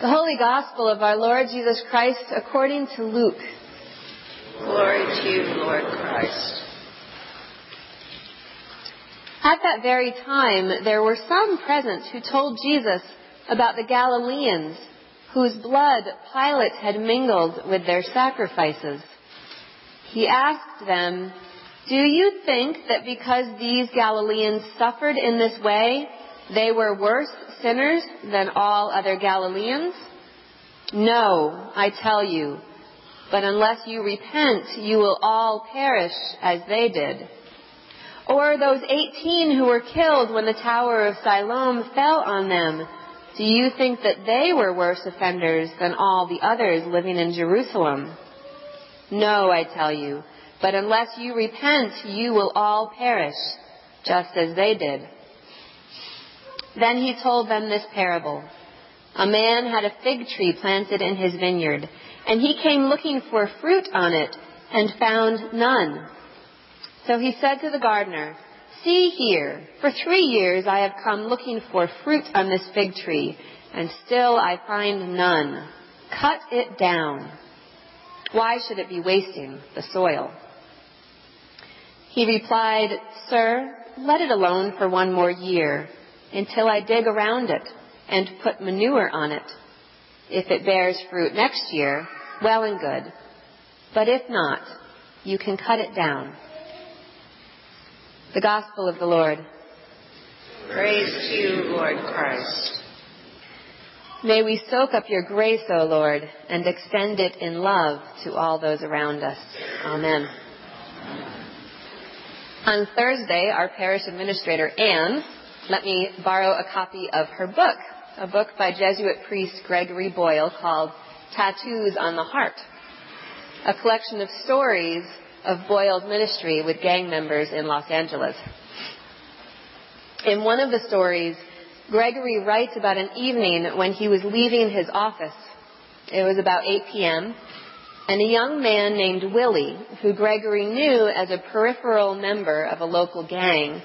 The Holy Gospel of our Lord Jesus Christ according to Luke. Glory to you, Lord Christ. At that very time, there were some present who told Jesus about the Galileans whose blood Pilate had mingled with their sacrifices. He asked them, Do you think that because these Galileans suffered in this way, they were worse sinners than all other Galileans? No, I tell you. But unless you repent, you will all perish as they did. Or those 18 who were killed when the Tower of Siloam fell on them, do you think that they were worse offenders than all the others living in Jerusalem? No, I tell you. But unless you repent, you will all perish, just as they did. Then he told them this parable. A man had a fig tree planted in his vineyard, and he came looking for fruit on it and found none. So he said to the gardener, See here, for three years I have come looking for fruit on this fig tree, and still I find none. Cut it down. Why should it be wasting the soil? He replied, Sir, let it alone for one more year until I dig around it and put manure on it. If it bears fruit next year, well and good. But if not, you can cut it down. The Gospel of the Lord. Praise to you, Lord Christ. May we soak up your grace, O Lord, and extend it in love to all those around us. Amen. On Thursday, our parish administrator, Anne, let me borrow a copy of her book, a book by Jesuit priest Gregory Boyle called Tattoos on the Heart, a collection of stories of Boyle's ministry with gang members in Los Angeles. In one of the stories, Gregory writes about an evening when he was leaving his office. It was about 8 p.m., and a young man named Willie, who Gregory knew as a peripheral member of a local gang,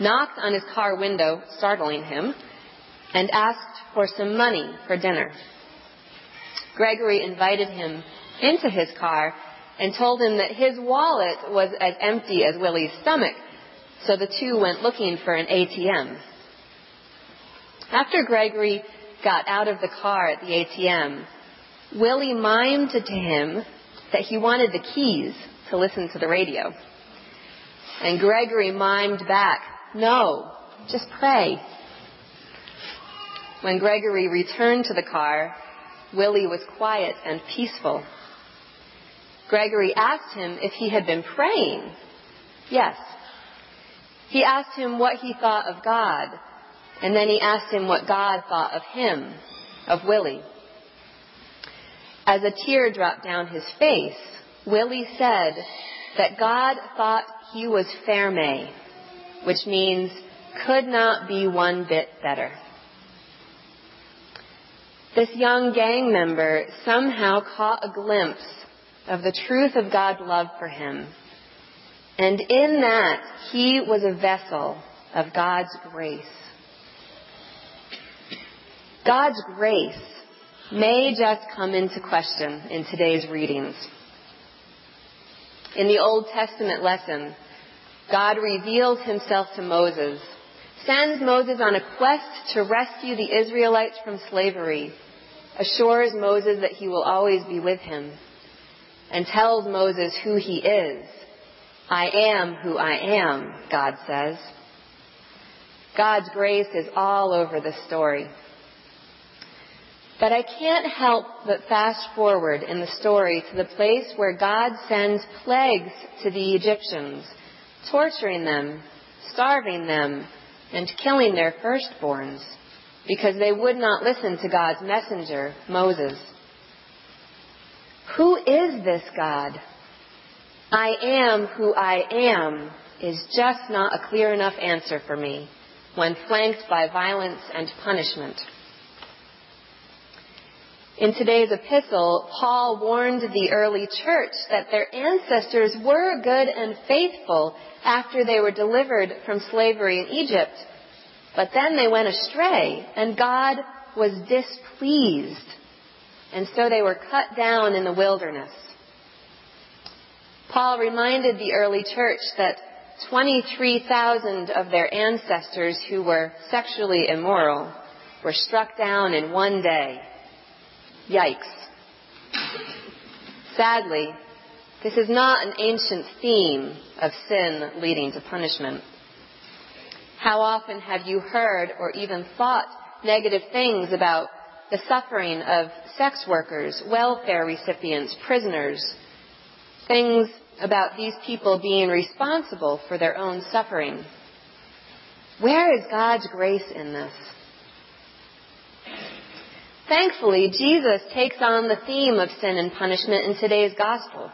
knocked on his car window, startling him, and asked for some money for dinner. Gregory invited him into his car and told him that his wallet was as empty as Willie's stomach, so the two went looking for an ATM. After Gregory got out of the car at the ATM, Willie mimed to him that he wanted the keys to listen to the radio. And Gregory mimed back, no, just pray. When Gregory returned to the car, Willie was quiet and peaceful. Gregory asked him if he had been praying. Yes. He asked him what he thought of God, and then he asked him what God thought of him, of Willie. As a tear dropped down his face, Willie said that God thought he was firme, which means could not be one bit better. This young gang member somehow caught a glimpse of the truth of God's love for him. And in that, he was a vessel of God's grace. God's grace may just come into question in today's readings. In the Old Testament lesson, God reveals himself to Moses, sends Moses on a quest to rescue the Israelites from slavery, assures Moses that he will always be with him, and tells Moses who he is. I am who I am, God says. God's grace is all over the story. But I can't help but fast forward in the story to the place where God sends plagues to the Egyptians, torturing them, starving them, and killing their firstborns because they would not listen to God's messenger, Moses. Who is this God? I am who I am is just not a clear enough answer for me when flanked by violence and punishment. In today's epistle, Paul warned the early church that their ancestors were good and faithful after they were delivered from slavery in Egypt. But then they went astray, and God was displeased, and so they were cut down in the wilderness. Paul reminded the early church that 23,000 of their ancestors who were sexually immoral were struck down in one day. Yikes. Sadly, this is not an ancient theme of sin leading to punishment. How often have you heard or even thought negative things about the suffering of sex workers, welfare recipients, prisoners, things about these people being responsible for their own suffering? Where is God's grace in this? Thankfully, Jesus takes on the theme of sin and punishment in today's gospel.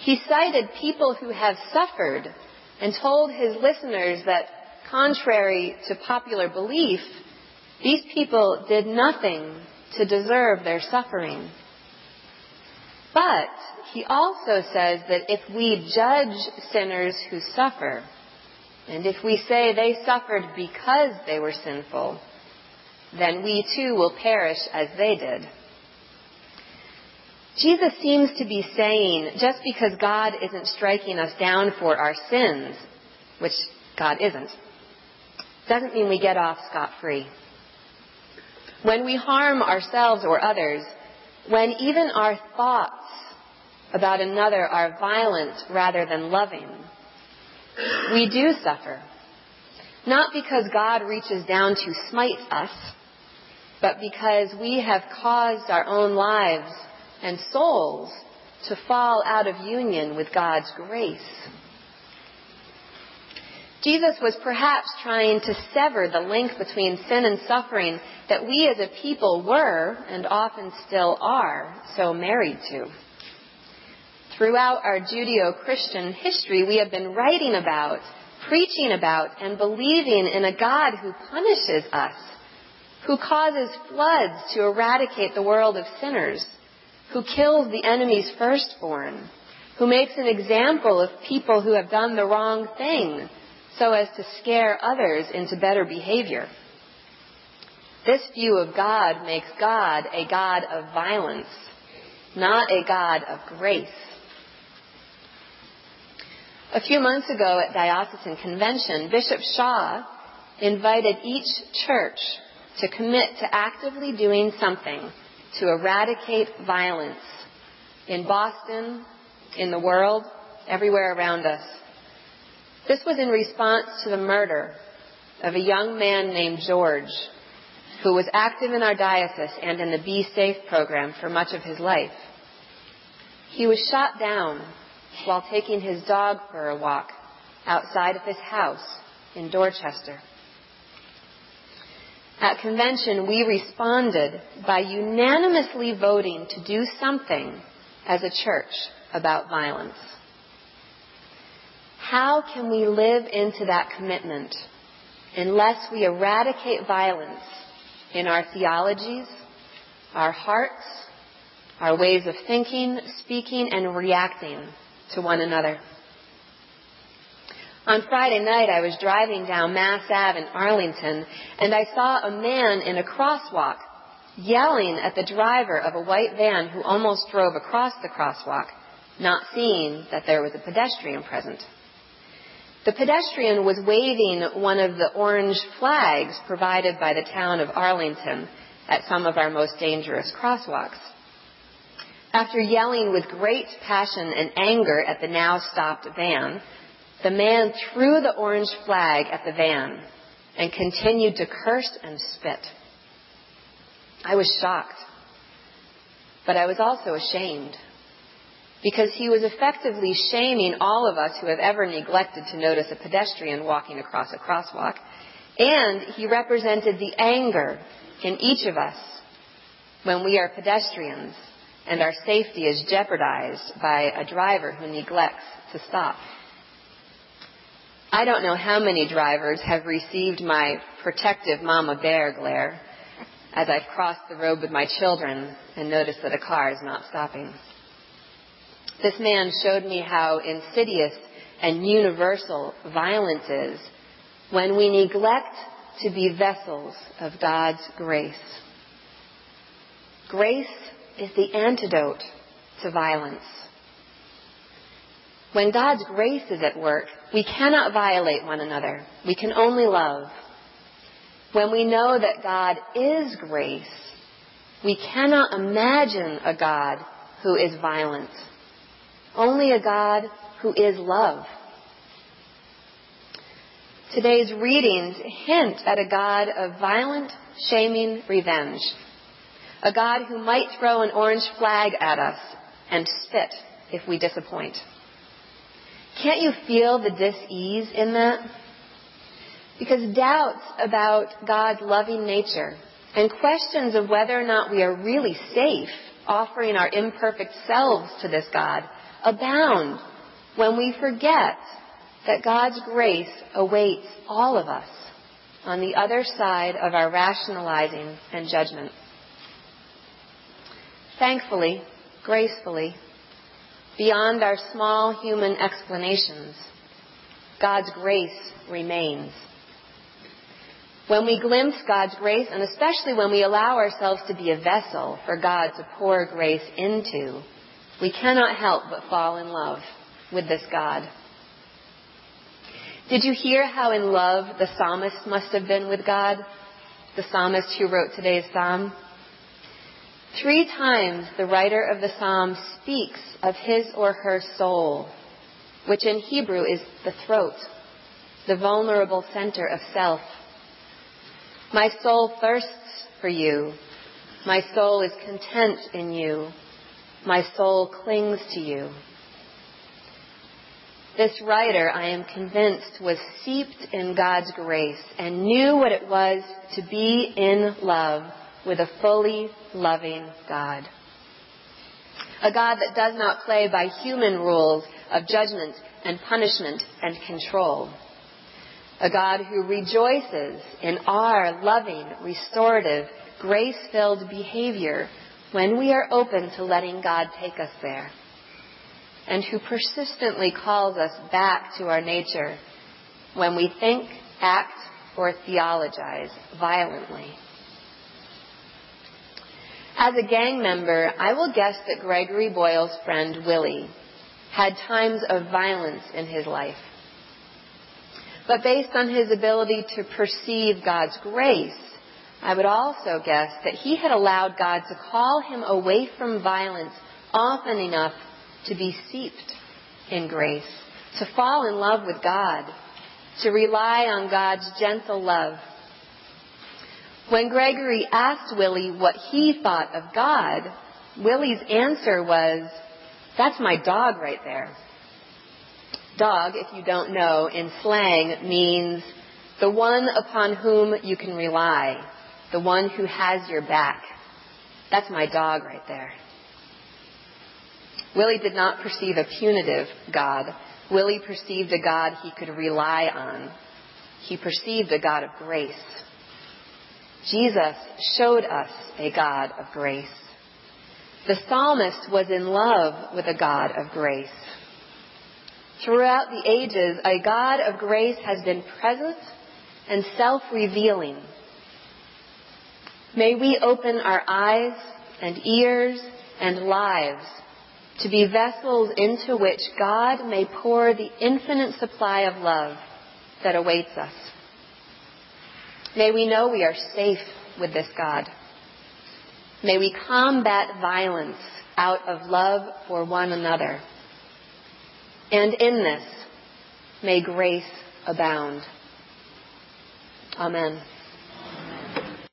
He cited people who have suffered and told his listeners that contrary to popular belief, these people did nothing to deserve their suffering. But he also says that if we judge sinners who suffer, and if we say they suffered because they were sinful, then we too will perish as they did. Jesus seems to be saying just because God isn't striking us down for our sins, which God isn't, doesn't mean we get off scot free. When we harm ourselves or others, when even our thoughts about another are violent rather than loving, we do suffer. Not because God reaches down to smite us, but because we have caused our own lives and souls to fall out of union with God's grace. Jesus was perhaps trying to sever the link between sin and suffering that we as a people were, and often still are, so married to. Throughout our Judeo-Christian history, we have been writing about, preaching about, and believing in a God who punishes us, who causes floods to eradicate the world of sinners, who kills the enemy's firstborn, who makes an example of people who have done the wrong thing, so as to scare others into better behavior. This view of God makes God a God of violence, not a God of grace. A few months ago at Diocesan Convention, Bishop Shaw invited each church to commit to actively doing something to eradicate violence in Boston, in the world, everywhere around us. This was in response to the murder of a young man named George, who was active in our diocese and in the B-SAFE program for much of his life. He was shot down while taking his dog for a walk outside of his house in Dorchester. At convention, we responded by unanimously voting to do something as a church about violence. How can we live into that commitment unless we eradicate violence in our theologies, our hearts, our ways of thinking, speaking, and reacting to one another? On Friday night, I was driving down Mass Ave in Arlington, and I saw a man in a crosswalk yelling at the driver of a white van who almost drove across the crosswalk, not seeing that there was a pedestrian present. The pedestrian was waving one of the orange flags provided by the town of Arlington at some of our most dangerous crosswalks. After yelling with great passion and anger at the now stopped van, the man threw the orange flag at the van and continued to curse and spit. I was shocked, but I was also ashamed because he was effectively shaming all of us who have ever neglected to notice a pedestrian walking across a crosswalk. And he represented the anger in each of us when we are pedestrians and our safety is jeopardized by a driver who neglects to stop. I don't know how many drivers have received my protective mama bear glare as I've crossed the road with my children and noticed that a car is not stopping. This man showed me how insidious and universal violence is when we neglect to be vessels of God's grace. Grace is the antidote to violence. When God's grace is at work, we cannot violate one another. We can only love. When we know that God is grace, we cannot imagine a God who is violent. Only a God who is love. Today's readings hint at a God of violent, shaming revenge. A God who might throw an orange flag at us and spit if we disappoint. Can't you feel the dis-ease in that? Because doubts about God's loving nature and questions of whether or not we are really safe offering our imperfect selves to this God abound when we forget that God's grace awaits all of us on the other side of our rationalizing and judgment. Thankfully, gracefully, beyond our small human explanations, God's grace remains. When we glimpse God's grace, and especially when we allow ourselves to be a vessel for God to pour grace into, we cannot help but fall in love with this God. Did you hear how in love the psalmist must have been with God? The psalmist who wrote today's psalm? Three times the writer of the psalm speaks of his or her soul, which in Hebrew is the throat, the vulnerable center of self. My soul thirsts for you. My soul is content in you. My soul clings to you. This writer, I am convinced, was steeped in God's grace and knew what it was to be in love with a fully loving God. A God that does not play by human rules of judgment and punishment and control. A God who rejoices in our loving, restorative, grace-filled behavior when we are open to letting God take us there and who persistently calls us back to our nature when we think, act, or theologize violently. As a gang member, I will guess that Gregory Boyle's friend Willie had times of violence in his life. But based on his ability to perceive God's grace, I would also guess that he had allowed God to call him away from violence often enough to be steeped in grace, to fall in love with God, to rely on God's gentle love. When Gregory asked Willie what he thought of God, Willie's answer was, that's my dog right there. Dog, if you don't know, in slang means the one upon whom you can rely, the one who has your back. That's my dog right there. Willie did not perceive a punitive God. Willie perceived a God he could rely on. He perceived a God of grace. Jesus showed us a God of grace. The psalmist was in love with a God of grace. Throughout the ages, a God of grace has been present and self-revealing. May we open our eyes and ears and lives to be vessels into which God may pour the infinite supply of love that awaits us. May we know we are safe with this God. May we combat violence out of love for one another. And in this, may grace abound. Amen.